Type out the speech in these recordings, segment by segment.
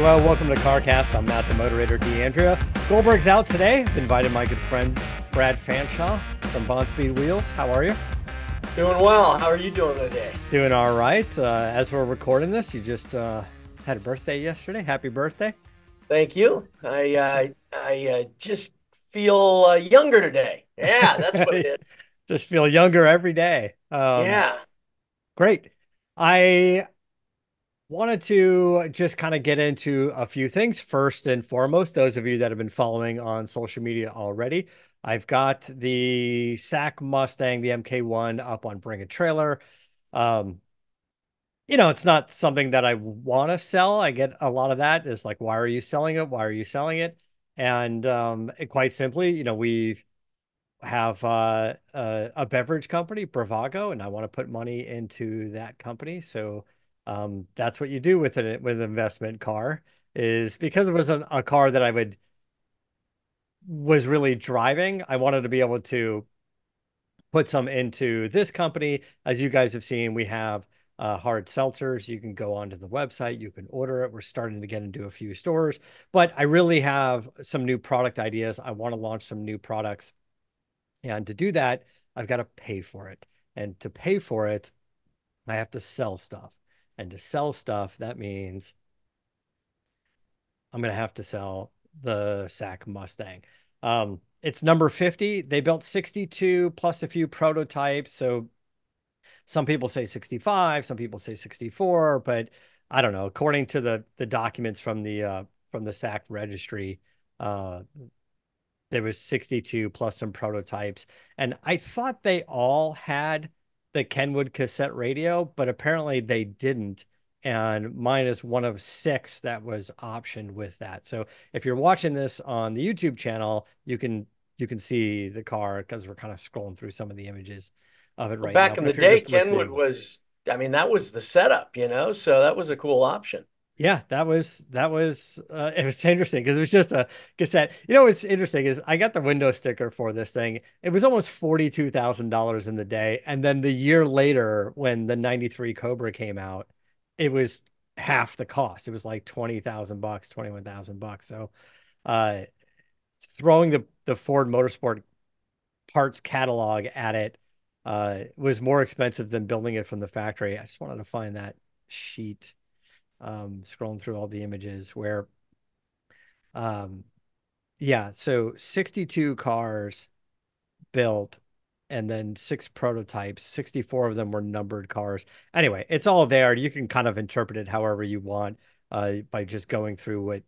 Hello, welcome to CarCast. I'm Matt, the Motorator, D'Andria. Goldberg's out today. I've invited my good friend Brad Fanshaw from Bonspeed Wheels. How are you? Doing well. How are you doing today? Doing all right. Uh, as we're recording this, you just uh, had a birthday yesterday. Happy birthday! Thank you. I uh, I uh, just feel uh, younger today. Yeah, that's what it is. just feel younger every day. Um, yeah. Great. I wanted to just kind of get into a few things. First and foremost, those of you that have been following on social media already, I've got the SAAC Mustang, the MK1 up on Bring a Trailer. Um, you know, it's not something that I want to sell. I get a lot of that. Is like, why are you selling it? Why are you selling it? And um, it, quite simply, you know, we have uh, a, a, beverage company, Bravago, and I want to put money into that company. So um, that's what you do with it with an investment car. Is because it was an, a car that I would was really driving. I wanted to be able to put some into this company. As you guys have seen, we have uh, hard seltzers. You can go onto the website, you can order it. We're starting to get into a few stores, but I really have some new product ideas. I want to launch some new products. And to do that, I've got to pay for it. And to pay for it, I have to sell stuff. And to sell stuff, that means I'm going to have to sell the SAAC Mustang. Um, it's number 50. They built 62 plus a few prototypes. So some people say 65, some people say 64, but I don't know. According to the the documents from the uh, from the SAAC registry, uh, there was 62 plus some prototypes, and I thought they all had the Kenwood cassette radio, but apparently they didn't and one of six that was optioned with that. So if you're watching this on the YouTube channel, you can you can see the car because we're kind of scrolling through some of the images of it right back now. in the day, Kenwood was I mean that was the setup, you know, so that was a cool option. Yeah, that was that was uh, it was interesting because it was just a cassette. You know what's interesting is I got the window sticker for this thing. It was almost forty two thousand dollars in the day, and then the year later when the ninety three Cobra came out, it was half the cost. It was like 20,000 bucks, 21,000 bucks. So, uh, throwing the, the Ford Motorsport parts catalog at it, uh, was more expensive than building it from the factory. I just wanted to find that sheet, um, scrolling through all the images where, um, yeah, so 62 cars built and then six prototypes. 64 of them were numbered cars. Anyway, it's all there. You can kind of interpret it however you want uh, by just going through what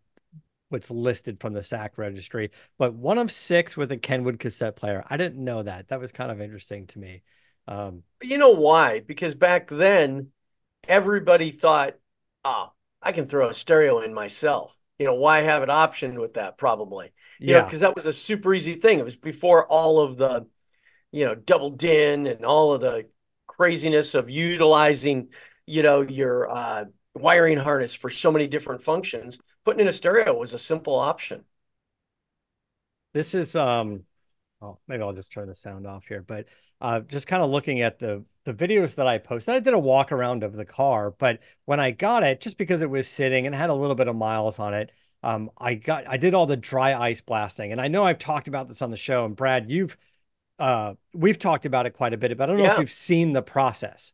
what's listed from the SAAC registry. But one of six with a Kenwood cassette player. I didn't know that. That was kind of interesting to me. Um, you know why? Because back then, everybody thought, oh, I can throw a stereo in myself. You know, why have it optioned with that? Probably. You yeah. because that was a super easy thing. It was before all of the you know, double din and all of the craziness of utilizing, you know, your uh, wiring harness for so many different functions. Putting in a stereo was a simple option. This is um oh maybe I'll just turn the sound off here, but uh just kind of looking at the the videos that I posted. I did a walk around of the car, but when I got it, just because it was sitting and had a little bit of miles on it, um, I got I did all the dry ice blasting. And I know I've talked about this on the show, and Brad, you've uh, we've talked about it quite a bit, but I don't know yeah. if you've seen the process.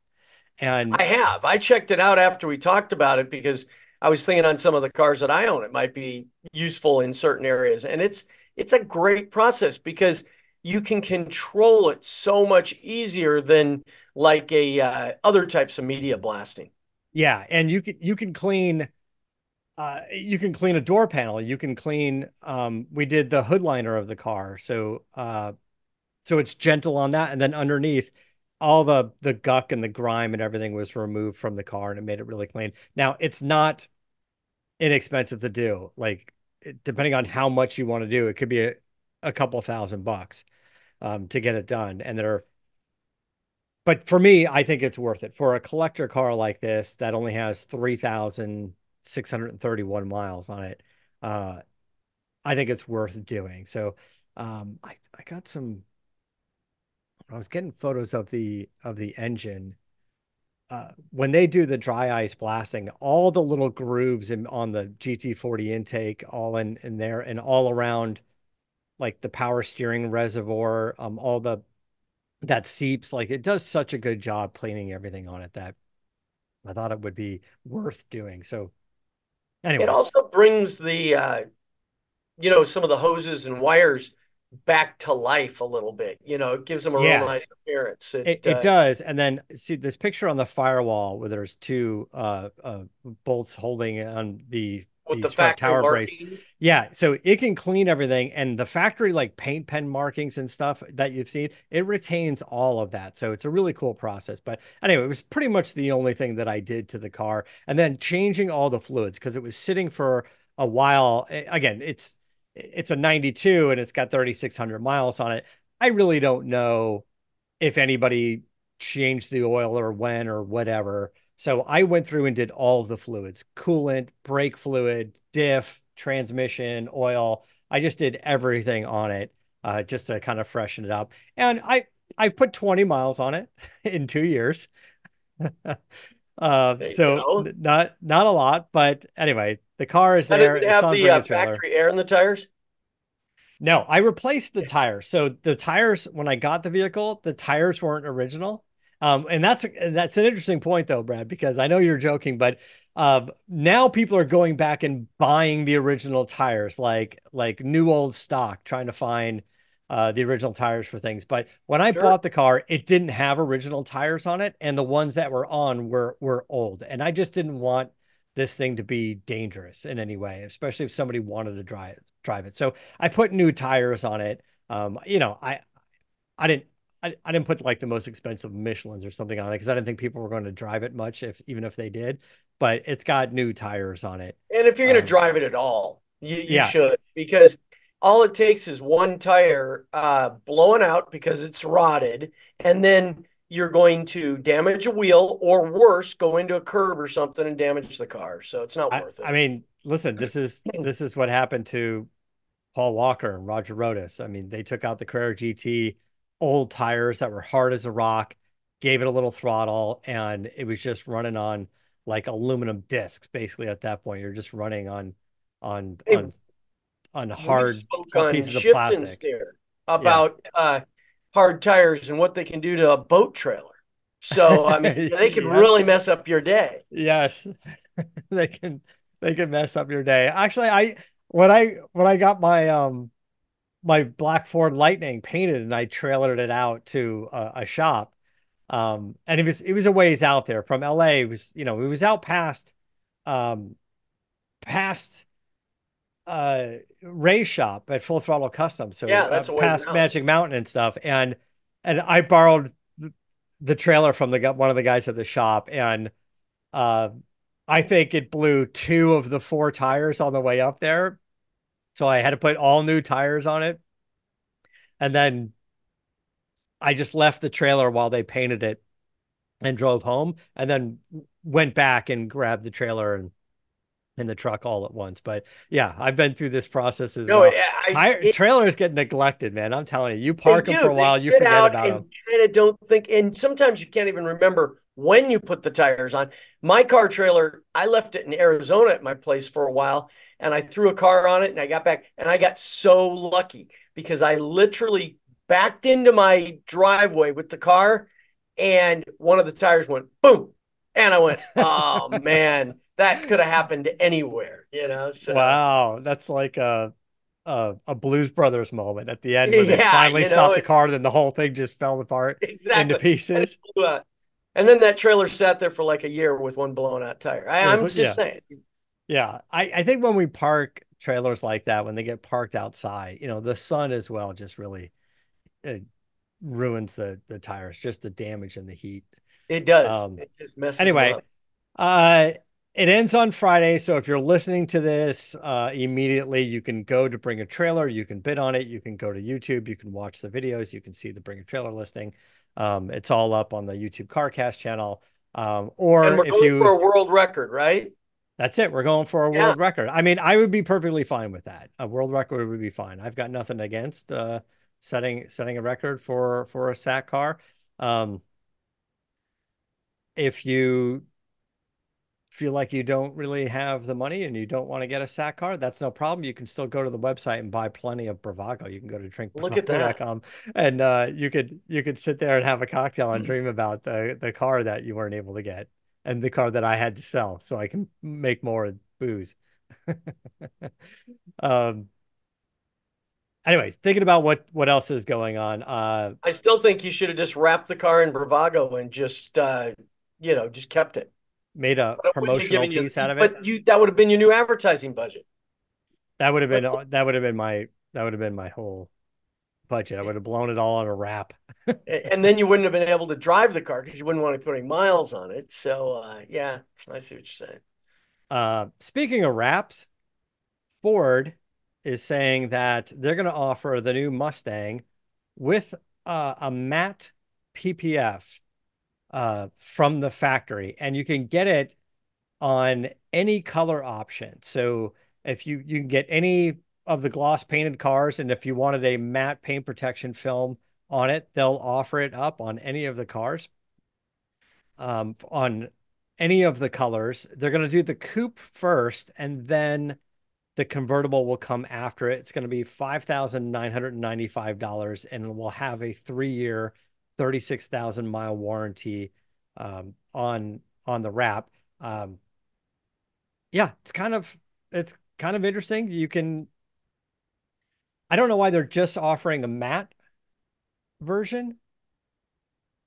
And I have. I checked it out after we talked about it because I was thinking on some of the cars that I own, it might be useful in certain areas. And it's it's a great process because you can control it so much easier than like a uh, other types of media blasting. Yeah, and you can you can clean uh, you can clean a door panel. You can clean. Um, we did the hood liner of the car, so uh, so it's gentle on that, and then underneath, all the the guck and the grime and everything was removed from the car, and it made it really clean. Now it's not inexpensive to do. Like depending on how much you want to do, it could be a, a couple thousand bucks um, to get it done, and there. But for me, I think it's worth it for a collector car like this that only has 3631 miles on it. Uh, I think it's worth doing. So um, I, I got some. I was getting photos of the of the engine. Uh, when they do the dry ice blasting, all the little grooves in, on the GT40 intake, all in in there, and all around, like the power steering reservoir, um, all the that seeps, like it does such a good job cleaning everything on it that I thought it would be worth doing. So Anyway. It also brings the, uh, you know, some of the hoses and wires back to life a little bit. You know, it gives them a yeah. real nice appearance. It, it, it uh, does. And then see this picture on the firewall where there's two uh, uh, bolts holding on the with the, the factory tower brace. Yeah, so it can clean everything, and the factory like paint pen markings and stuff that you've seen, it retains all of that. So it's a really cool process. But anyway, it was pretty much the only thing that I did to the car, and then changing all the fluids because it was sitting for a while. Again, it's it's a 92 and it's got 3600 miles on it. I really don't know if anybody changed the oil or when or whatever. So I went through and did all the fluids coolant, brake fluid, diff, transmission, oil. I just did everything on it uh, just to kind of freshen it up. And I, I put 20 miles on it in two years. uh, so not not a lot, but anyway, the car is there. Does it have the uh, factory air in the tires? No, I replaced the tires. So the tires when I got the vehicle, the tires weren't original. Um, and that's that's an interesting point though, Brad, because I know you're joking, but uh, now people are going back and buying the original tires, like like new old stock, trying to find uh, the original tires for things. But when I sure. bought the car, it didn't have original tires on it, and the ones that were on were were old, and I just didn't want this thing to be dangerous in any way, especially if somebody wanted to drive drive it. So I put new tires on it. Um, you know, I I didn't I, I didn't put like the most expensive Michelin's or something on it because I didn't think people were going to drive it much, if even if they did. But it's got new tires on it. And if you're going to um, drive it at all, you, you yeah. should because all it takes is one tire uh, blowing out because it's rotted, and then you're going to damage a wheel or worse, go into a curb or something and damage the car. So it's not worth it. I mean, listen, this is this is what happened to Paul Walker and Roger Rodas. I mean, they took out the Carrera GT old tires that were hard as a rock, gave it a little throttle, and it was just running on like aluminum discs. Basically, at that point, you're just running on on hey, on on hard pieces of plastic. about yeah. uh, hard tires and what they can do to a boat trailer. So I mean, they can yeah. really mess up your day. Yes, they can. They can mess up your day. Actually, I when I when I got my um my black Ford Lightning painted and I trailered it out to a, a shop. Um, and it was it was a ways out there from LA. It was you know it was out past um, past uh Ray's shop at Full Throttle Custom. So yeah, that's uh, past Magic Mountain and stuff. And and I borrowed the, the trailer from the one of the guys at the shop, and uh, I think it blew two of the four tires on the way up there so I had to put all new tires on it. And then I just left the trailer while they painted it and drove home and then went back and grabbed the trailer and in the truck all at once. But yeah, I've been through this process as no, well. I, I, it, trailers get neglected, man. I'm telling you, you park them for a while, you forget about them. Kind of don't think, and sometimes you can't even remember when you put the tires on. My car trailer, I left it in Arizona at my place for a while, and I threw a car on it and I got back and I got so lucky because I literally backed into my driveway with the car and one of the tires went boom. And I went, oh man, that could have happened anywhere, you know? So wow, that's like a a, a Blues Brothers moment at the end when yeah, they finally stopped the car, and then the whole thing just fell apart exactly. into pieces. And then that trailer sat there for like a year with one blown out tire. I, am just yeah. saying. Yeah, I, I think when we park trailers like that, when they get parked outside, you know, the sun as well just really it ruins the the tires, just the damage and the heat. It does. Um, it just messes anyway, uh, it ends on Friday. So if you're listening to this uh, immediately, you can go to Bring a Trailer. You can bid on it. You can go to YouTube. You can watch the videos. You can see the Bring a Trailer listing. Um, it's all up on the YouTube CarCast channel. Um, or and we're going you for a world record, right? That's it. We're going for a yeah. world record. I mean, I would be perfectly fine with that. A world record would be fine. I've got nothing against uh, setting setting a record for for a SAAC car. Um, if you feel like you don't really have the money and you don't want to get a SAAC card, that's no problem. You can still go to the website and buy plenty of Bravago. You can go to drink Look at that. and uh, you could you could sit there and have a cocktail and dream about the the car that you weren't able to get and the car that I had to sell so I can make more booze. um anyways, thinking about what what else is going on. Uh I still think you should have just wrapped the car in Bravago and just uh you know, just kept it made a promotional piece you, out of it. But you that would have been your new advertising budget. That would have been that would have been my that would have been my whole budget. I would have blown it all on a wrap. and then you wouldn't have been able to drive the car because you wouldn't want to put any miles on it. So uh, yeah, I see what you're saying. Uh, speaking of wraps, Ford is saying that they're going to offer the new Mustang with uh, a matte PPF uh, from the factory, and you can get it on any color option. So if you you can get any of the gloss painted cars, and if you wanted a matte paint protection film on it, they'll offer it up on any of the cars. Um, on any of the colors, they're going to do the coupe first, and then the convertible will come after it. It's going to be five thousand nine hundred ninety-five dollars, and we'll have a three-year 36,000 mile warranty um, on on the wrap. Um, yeah, it's kind of it's kind of interesting. You can I don't know why they're just offering a matte version.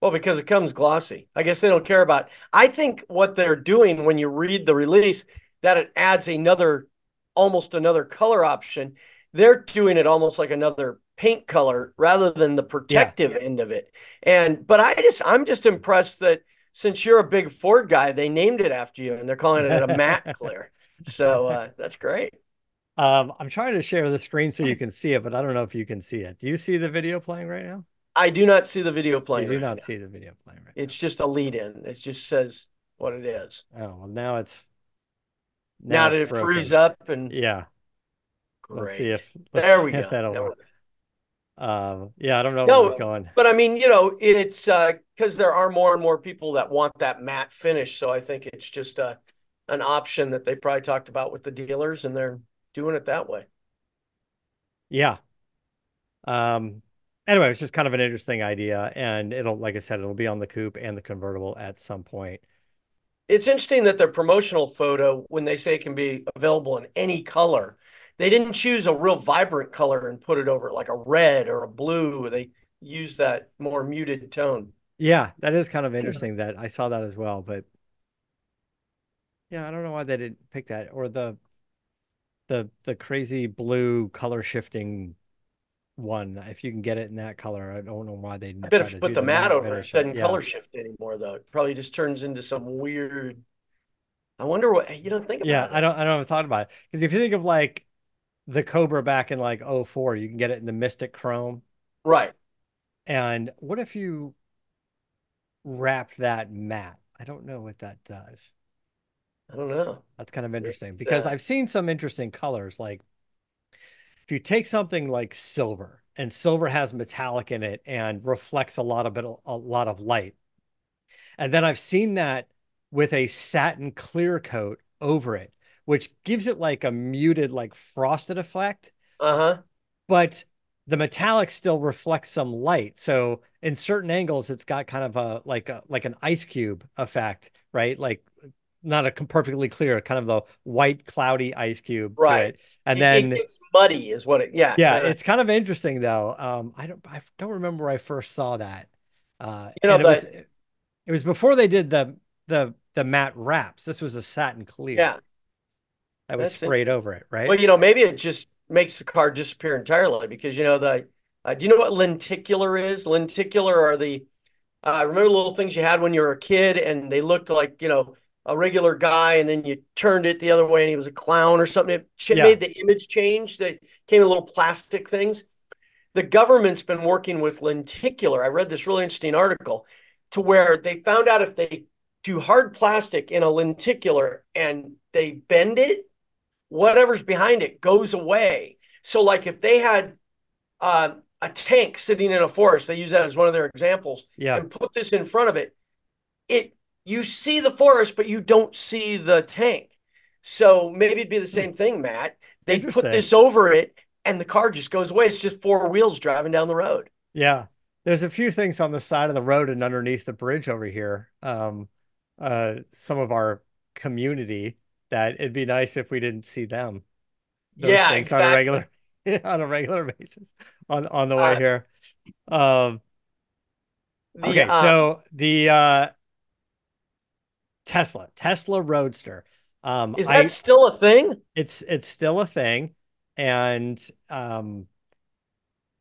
Well, because it comes glossy. I guess they don't care about. I think what they're doing when you read the release that it adds another almost another color option. They're doing it almost like another paint color rather than the protective yeah. end of it. And but I just I'm just impressed that since you're a big Ford guy, they named it after you and they're calling it a matte clear. So uh, that's great. Um, I'm trying to share the screen so you can see it, but I don't know if you can see it. Do you see the video playing right now? I do not see the video playing. You do right not now. see the video playing right It's now. just a lead in. It just says what it is. Oh well now it's now, now did it broken. freeze up and yeah. Great. Let's see if there we go. That'll work. Um, yeah, I don't know no, where it's going. But I mean, you know, it's because uh, there are more and more people that want that matte finish. So I think it's just uh, an option that they probably talked about with the dealers and they're doing it that way. Yeah. Um, anyway, it's just kind of an interesting idea. And it'll, like I said, it'll be on the coupe and the convertible at some point. It's interesting that their promotional photo, when they say it can be available in any color, they didn't choose a real vibrant color and put it over like a red or a blue. They used that more muted tone. Yeah, that is kind of interesting that I saw that as well. But yeah, I don't know why they didn't pick that or the the the crazy blue color shifting one. If you can get it in that color, I don't know why they didn't. I bet if you put the matte over it, doesn't yeah. color shift anymore though. It probably just turns into some weird. I wonder what you don't think about. Yeah, it. I don't. I don't have thought about it because if you think of like the Cobra back in like 04. You can get it in the Mystic Chrome. Right. And what if you wrapped that matte? I don't know what that does. I don't know. That's kind of interesting it's, because uh... I've seen some interesting colors. Like if you take something like silver and silver has metallic in it and reflects a lot of bit, a lot of light. And then I've seen that with a satin clear coat over it which gives it like a muted, like frosted effect. Uh huh. But the metallic still reflects some light. So in certain angles, it's got kind of a like a like an ice cube effect, right? Like not a perfectly clear, kind of the white cloudy ice cube, right? And it, then it's muddy, is what it. Yeah, yeah. It's kind of interesting though. Um, I don't I don't remember where I first saw that. Uh, you know, the, was, It was before they did the the the matte wraps. This was a satin clear. Yeah. That was That's sprayed over it, right? Well, you know, maybe it just makes the car disappear entirely because you know the uh, do you know what lenticular is? Lenticular are the uh, remember little things you had when you were a kid and they looked like you know a regular guy and then you turned it the other way and he was a clown or something. It yeah. made the image change. They came in little plastic things. The government's been working with lenticular. I read this really interesting article to where they found out if they do hard plastic in a lenticular and they bend it, whatever's behind it goes away. So, like if they had uh, a tank sitting in a forest, they use that as one of their examples, yeah. and put this in front of it, it you see the forest, but you don't see the tank. So maybe it'd be the same thing, Matt. They put this over it, and the car just goes away. It's just four wheels driving down the road. Yeah, there's a few things on the side of the road and underneath the bridge over here. Um, uh, some of our community that it'd be nice if we didn't see them. Those yeah, exactly. on a regular on a regular basis on on the way uh, here. Um, the, okay, um, so the uh, Tesla Tesla Roadster. Um, is that I, still a thing? It's it's still a thing, and um,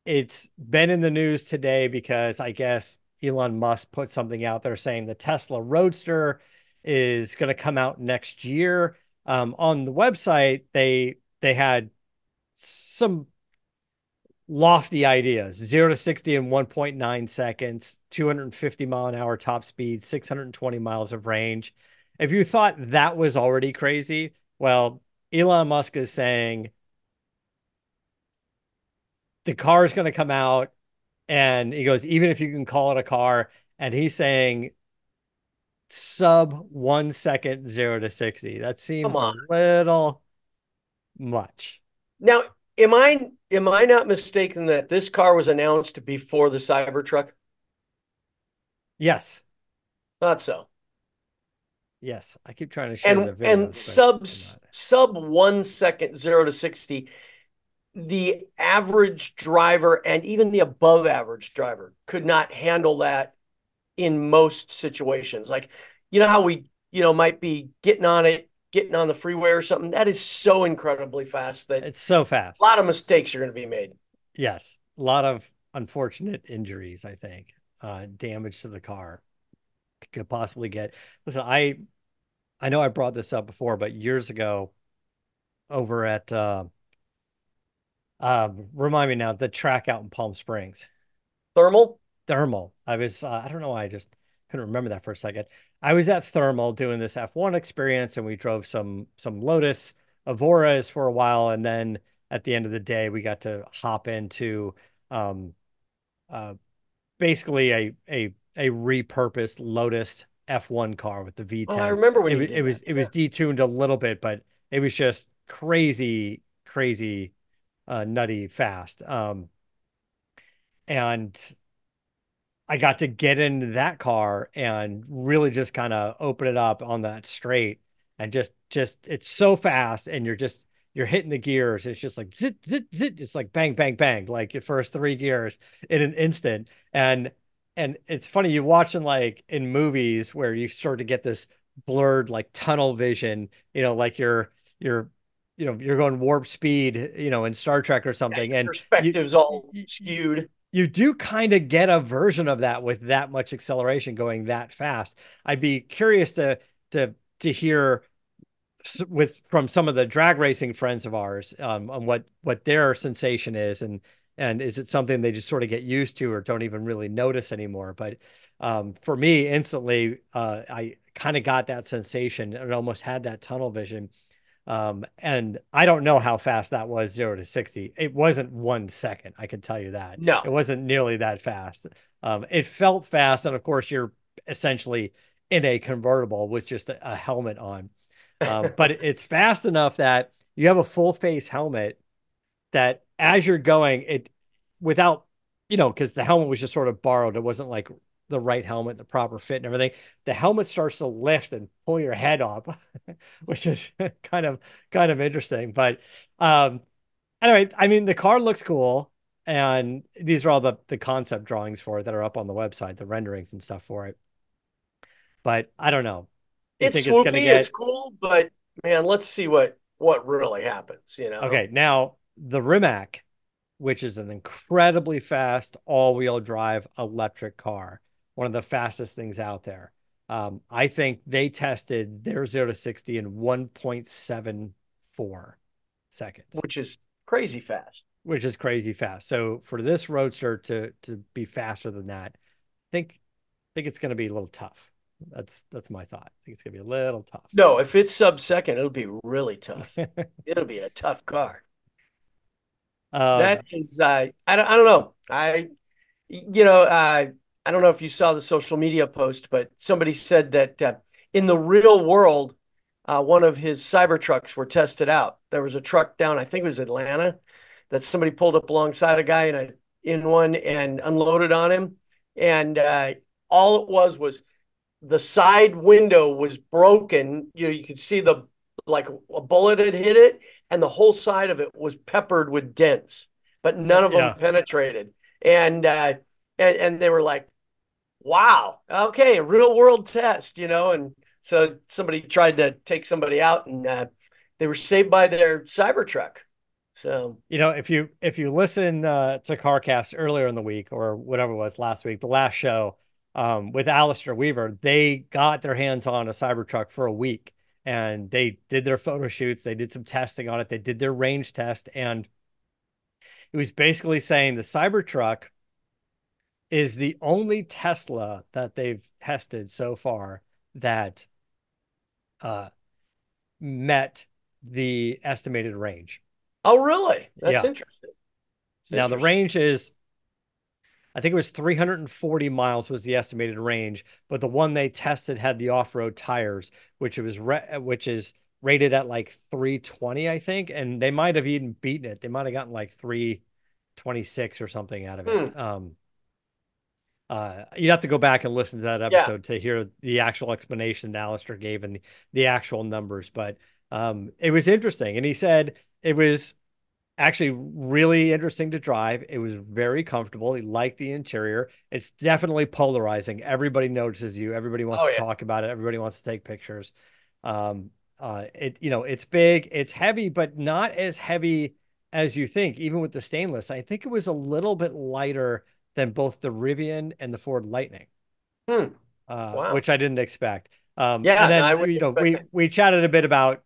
it's been in the news today because I guess Elon Musk put something out there saying the Tesla Roadster is going to come out next year. Um, on the website, they they had some lofty ideas: zero to sixty in one point nine seconds, two hundred and fifty mile an hour top speed, six hundred and twenty miles of range. If you thought that was already crazy, well, Elon Musk is saying the car is going to come out, and he goes, even if you can call it a car, and he's saying sub one second zero to 60. That seems a little much. Now, am I am I not mistaken that this car was announced before the Cybertruck? Yes. Thought so. Yes, I keep trying to share and, the video. And sub sub one second zero to sixty, the average driver and even the above average driver could not handle that in most situations. Like, you know how we, you know, might be getting on it, getting on the freeway or something. That is so incredibly fast that it's so fast. A lot of mistakes are going to be made. Yes, a lot of unfortunate injuries. I think uh, damage to the car could possibly get. Listen, I, I know I brought this up before, but years ago, over at, uh, um, remind me now, the track out in Palm Springs. Thermal thermal. I was uh, I don't know why I just couldn't remember that for a second. I was at thermal doing this F1 experience and we drove some some Lotus Evoras for a while and then at the end of the day we got to hop into um uh basically a a a repurposed Lotus F1 car with the V10. Oh, I remember when it, it was it was detuned a little bit, but it was just crazy, crazy, uh, nutty fast. Um, and I got to get into that car and really just kind of open it up on that straight and just just it's so fast and you're just you're hitting the gears. It's just like zit zit zit. It's like bang bang bang, like your first three gears in an instant. And and it's funny you watching like in movies where you start to get this blurred like tunnel vision. You know, like you're you're you know you're going warp speed. You know, in Star Trek or something, yeah, and perspectives you, all skewed you do kind of get a version of that with that much acceleration going that fast. I'd be curious to to to hear with from some of the drag racing friends of ours um, on what what their sensation is and and is it something they just sort of get used to or don't even really notice anymore but um, for me instantly uh, i kind of got that sensation and almost had that tunnel vision um, and I don't know how fast that was zero to 60. It wasn't one second. I can tell you that. No, it wasn't nearly that fast. Um, it felt fast. And of course, you're essentially in a convertible with just a, a helmet on. Um, but it's fast enough that you have a full face helmet that as you're going, it without, you know, because the helmet was just sort of borrowed. It wasn't like the right helmet, the proper fit and everything, the helmet starts to lift and pull your head up, which is kind of kind of interesting. But um anyway, I mean the car looks cool. And these are all the the concept drawings for it that are up on the website, the renderings and stuff for it. but I don't know. You it's swoopy, it's, get... it's cool, but man, let's see what what really happens. You know. Okay, now the Rimac, which is an incredibly fast all-wheel drive electric car, one of the fastest things out there. Um, I think they tested their zero to sixty in one point seven four seconds, which is crazy fast. Which is crazy fast. So for this roadster to to be faster than that, I think I think it's going to be a little tough. That's that's my thought. I think it's gonna be a little tough. No, if it's sub second, it'll be really tough. it'll be a tough car. Um, that is, uh, I don't, I don't know. I, you know, uh, I don't know if you saw the social media post, but somebody said that uh, in the real world, uh, one of his Cybertrucks were tested out. There was a truck down, I think it was Atlanta, that somebody pulled up alongside a guy in a in one and unloaded on him, and uh, all it was was the side window was broken. You know, you could see the like a bullet had hit it, and the whole side of it was peppered with dents, but none of them penetrated. And uh, and and they were like, "Wow, okay, a real world test," you know. And so somebody tried to take somebody out, and uh, they were saved by their Cybertruck. So you know, if you if you listen uh, to CarCast earlier in the week or whatever it was last week, the last show um, with Alistair Weaver, they got their hands on a Cybertruck for a week and they did their photo shoots. They did some testing on it. They did their range test. And it was basically saying the Cybertruck is the only Tesla that they've tested so far that uh, met the estimated range. Oh, really? That's yeah. interesting. That's now interesting. the range is I think it was 340 miles was the estimated range, but the one they tested had the off-road tires, which was re- which is rated at like 320, I think, and they might have even beaten it. They might have gotten like 326 or something out of it. Hmm. Um, uh, you'd have to go back and listen to that episode yeah. to hear the actual explanation Alistair gave and the, the actual numbers, but um, it was interesting. And he said it was actually really interesting to drive. It was very comfortable. He liked the interior. It's definitely polarizing. Everybody notices you. Everybody wants oh, to yeah. talk about it. Everybody wants to take pictures. Um, uh, it you know it's big, it's heavy, but not as heavy as you think. Even with the stainless, I think it was a little bit lighter than both the Rivian and the Ford Lightning, hmm. uh, wow. which I didn't expect. Um, yeah, and then no, you know we we chatted a bit about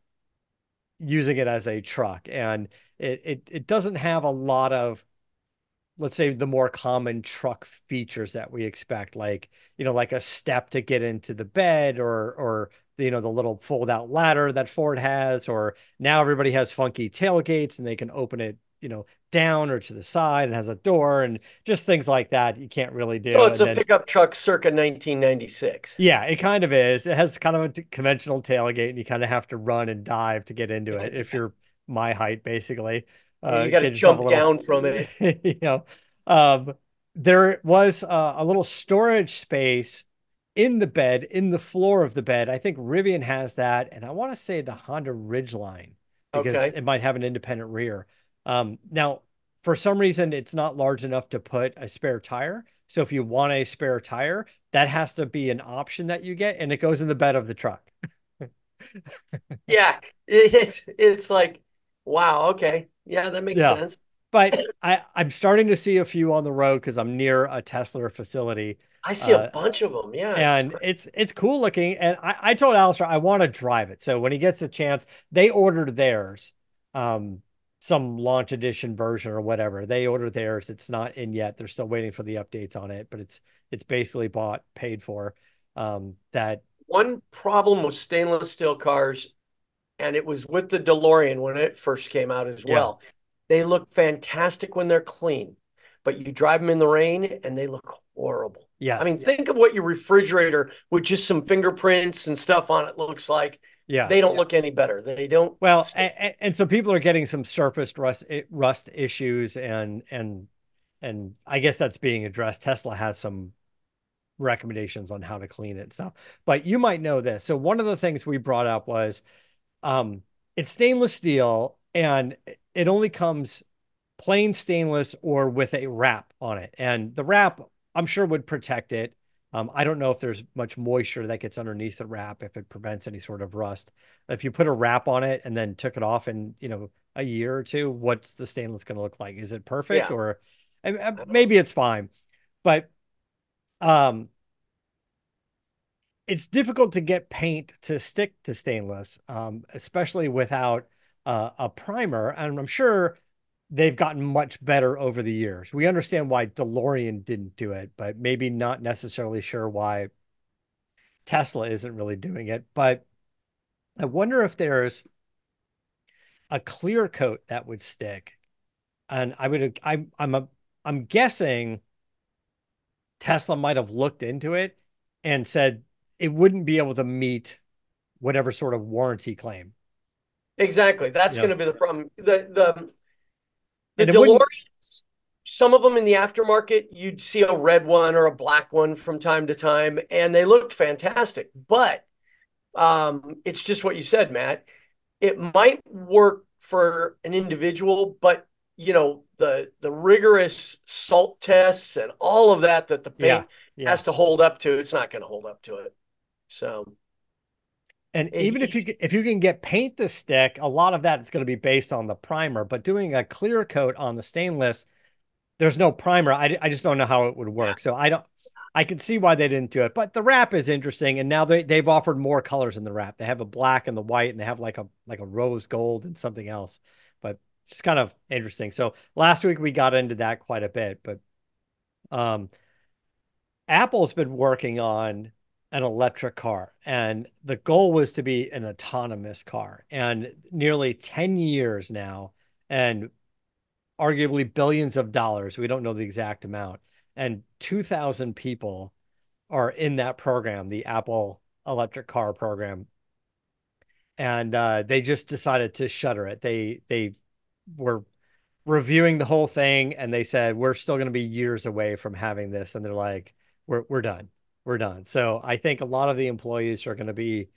using it as a truck and it, it it doesn't have a lot of let's say the more common truck features that we expect like you know like a step to get into the bed or or you know the little fold out ladder that Ford has or now everybody has funky tailgates and they can open it you know down or to the side and has a door and just things like that you can't really do. So it's and a then, pickup truck circa 1996. Yeah, it kind of is. It has kind of a conventional tailgate and you kind of have to run and dive to get into it if you're my height, basically. Uh, you got to jump little, down from it. you know, um, there was uh, a little storage space in the bed, in the floor of the bed. I think Rivian has that, and I want to say the Honda Ridgeline because okay. it might have an independent rear. Um, now, for some reason, it's not large enough to put a spare tire. So if you want a spare tire, that has to be an option that you get, and it goes in the bed of the truck. yeah, it's it's like Wow. Okay. Yeah, that makes yeah. sense. But I, I'm starting to see a few on the road because I'm near a Tesla facility. I see uh, a bunch of them. Yeah. And it's it's cool looking. And I, I told Alistair I want to drive it. So when he gets a chance, they ordered theirs. Um, some launch edition version or whatever. They ordered theirs. It's not in yet. They're still waiting for the updates on it, but it's it's basically bought, paid for. Um, that one problem with stainless steel cars and it was with the DeLorean when it first came out as well. Yeah. They look fantastic when they're clean, but you drive them in the rain and they look horrible. Yeah. I mean, yeah. think of what your refrigerator with just some fingerprints and stuff on it looks like. Yeah. They don't yeah. look any better. They don't. Well, and, and, so people are getting some surface rust eh, rust issues and and and I guess that's being addressed. Tesla has some recommendations on how to clean it stuff. But you might know this. So one of the things we brought up was um, it's stainless steel and it only comes plain stainless or with a wrap on it. And the wrap, I'm sure, would protect it Um, I don't know if there's much moisture that gets underneath the wrap if it prevents any sort of rust. If you put a wrap on it and then took it off in you know a year or two, what's the stainless going to look like? Is it perfect yeah. or maybe it's fine, but um, it's difficult to get paint to stick to stainless, um, especially without uh, a primer. And I'm sure they've gotten much better over the years. We understand why DeLorean didn't do it, but maybe not necessarily sure why Tesla isn't really doing it. But I wonder if there's a clear coat that would stick. And I would, I, I'm, a, I'm guessing Tesla might have looked into it and said it wouldn't be able to meet whatever sort of warranty claim. Exactly. That's going to be the problem. The the the DeLoreans, some of them in the aftermarket, you'd see a red one or a black one from time to time, and they looked fantastic. But um, it's just what you said, Matt. It might work for an individual, but you know the the rigorous salt tests and all of that that the paint yeah, yeah. has to hold up to, it's not going to hold up to it. So and even if you if you can get paint to stick, a lot of that is going to be based on the primer. But doing a clear coat on the stainless, there's no primer. I, I just don't know how it would work. So I don't. I can see why they didn't do it. But the wrap is interesting, and now they they've offered more colors in the wrap. They have a black and the white, and they have like a like a rose gold and something else. But it's kind of interesting. So last week we got into that quite a bit, but um, Apple's been working on an electric car and the goal was to be an autonomous car. And nearly 10 years now and arguably billions of dollars we don't know the exact amount and 2000 people are in that program the apple electric car program. And uh, they just decided to shutter it. They they were reviewing the whole thing and they said we're still going to be years away from having this and they're like we're, we're done we're done. So I think a lot of the employees are going to be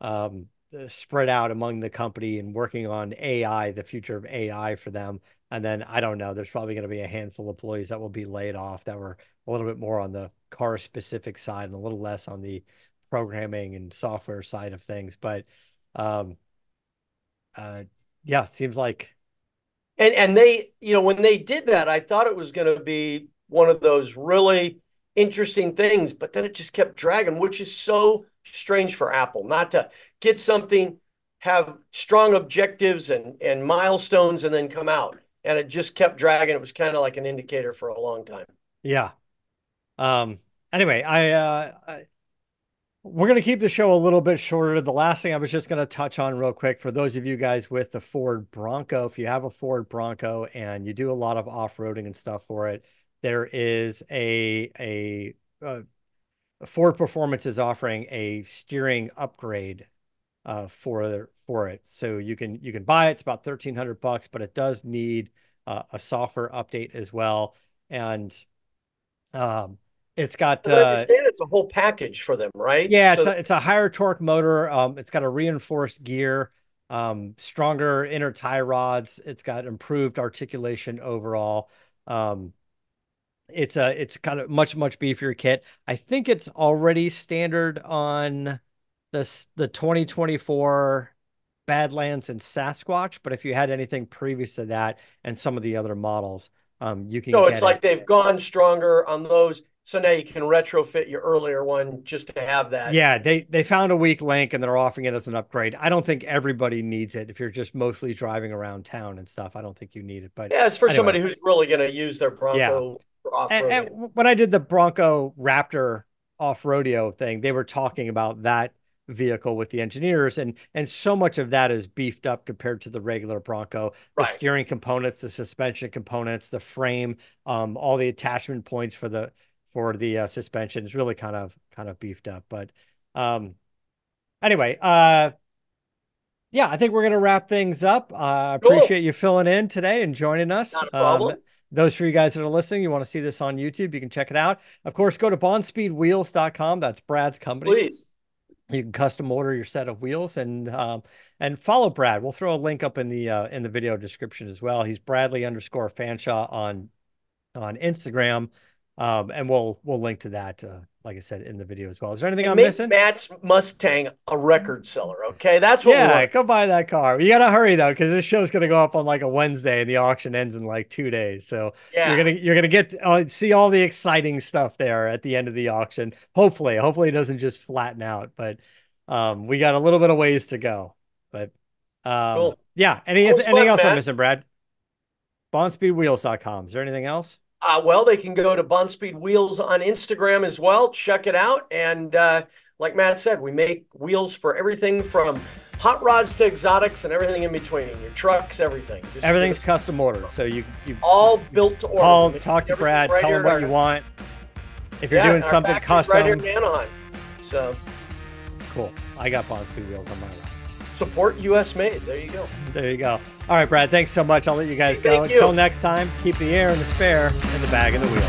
um, spread out among the company and working on AI, the future of AI for them. And then I don't know, there's probably going to be a handful of employees that will be laid off that were a little bit more on the car specific side and a little less on the programming and software side of things. But um, uh, yeah, seems like. And and they, you know, when they did that, I thought it was going to be one of those really interesting things, but then it just kept dragging, which is so strange for Apple not to get something, have strong objectives and, and milestones, and then come out. And it just kept dragging. It was kind of like an indicator for a long time. Yeah. Um, anyway, I, uh, I we're going to keep the show a little bit shorter. The last thing I was just going to touch on real quick for those of you guys with the Ford Bronco, if you have a Ford Bronco and you do a lot of off roading and stuff for it, there is a a, uh, Ford Performance is offering a steering upgrade uh, for for it. So you can you can buy it. It's about thirteen hundred bucks, but it does need uh, a software update as well. And um, it's got. I uh, understand it's a whole package for them, right? Yeah, so- it's a, it's a higher torque motor. Um, it's got a reinforced gear. Um, stronger inner tie rods. It's got improved articulation overall. Um, it's a it's kind of much much beefier kit. I think it's already standard on this the 2024 Badlands and Sasquatch, but if you had anything previous to that and some of the other models, um, you can. No, it's like it. they've gone stronger on those. So now you can retrofit your earlier one just to have that. Yeah, they they found a weak link and they're offering it as an upgrade. I don't think everybody needs it if you're just mostly driving around town and stuff. I don't think you need it, but yeah, it's for anyway. somebody who's really going to use their Bronco. Yeah and, and, when I did the Bronco Raptor Off-Roadeo thing, they were talking about that vehicle with the engineers and and so much of that is beefed up compared to the regular Bronco the right. steering components the suspension components the frame um all the attachment points for the for the uh, suspension is really kind of kind of beefed up but um anyway uh yeah I think we're gonna wrap things up uh, I uh, appreciate cool. you filling in today and joining us Not a problem. Um, those for you guys that are listening, you want to see this on YouTube, you can check it out. Of course, go to bonspeedwheels.com. That's Brad's company. Please. You can custom order your set of wheels and um, and follow Brad. We'll throw a link up in the uh, in the video description as well. He's Bradley underscore Fanshaw on on Instagram. Um, and we'll we'll link to that, uh, like I said, in the video as well. Is there anything and I'm missing? Matt's Mustang a record seller. Okay, that's what. Yeah, go buy that car. You gotta hurry though, because this show's gonna go up on like a Wednesday, and the auction ends in like two days. So yeah. you're gonna you're gonna get uh, see all the exciting stuff there at the end of the auction. Hopefully, hopefully it doesn't just flatten out, but um, we got a little bit of ways to go. But um, cool. yeah, any anything else Matt. I'm missing, Brad? BonspeedWheels.com. Is there anything else? Uh, well, they can go to Bonspeed Wheels on Instagram as well. Check it out. And uh, like Matt said, we make wheels for everything from hot rods to exotics and everything in between. Your trucks, everything. Just Everything's custom ordered. So you, you all built to order. Call, talk to Brad, right tell him what you want. If you're yeah, doing something custom, right here in Anaheim. So cool. I got Bonspeed wheels on my line. Support U.S. made. There you go. There you go. All right, Brad. Thanks so much. I'll let you guys hey, go. Until next time, keep the air and the spare in the bag and the wheel.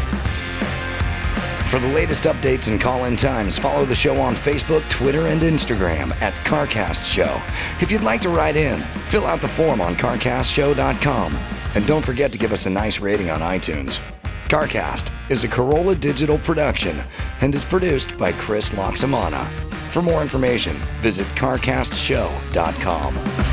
For the latest updates and call in times, follow the show on Facebook, Twitter, and Instagram at CarCast Show. If you'd like to write in, fill out the form on CarCastShow.com. And don't forget to give us a nice rating on iTunes. CarCast is a Carolla Digital production and is produced by Chris Laxamana. For more information, visit carcastshow.com.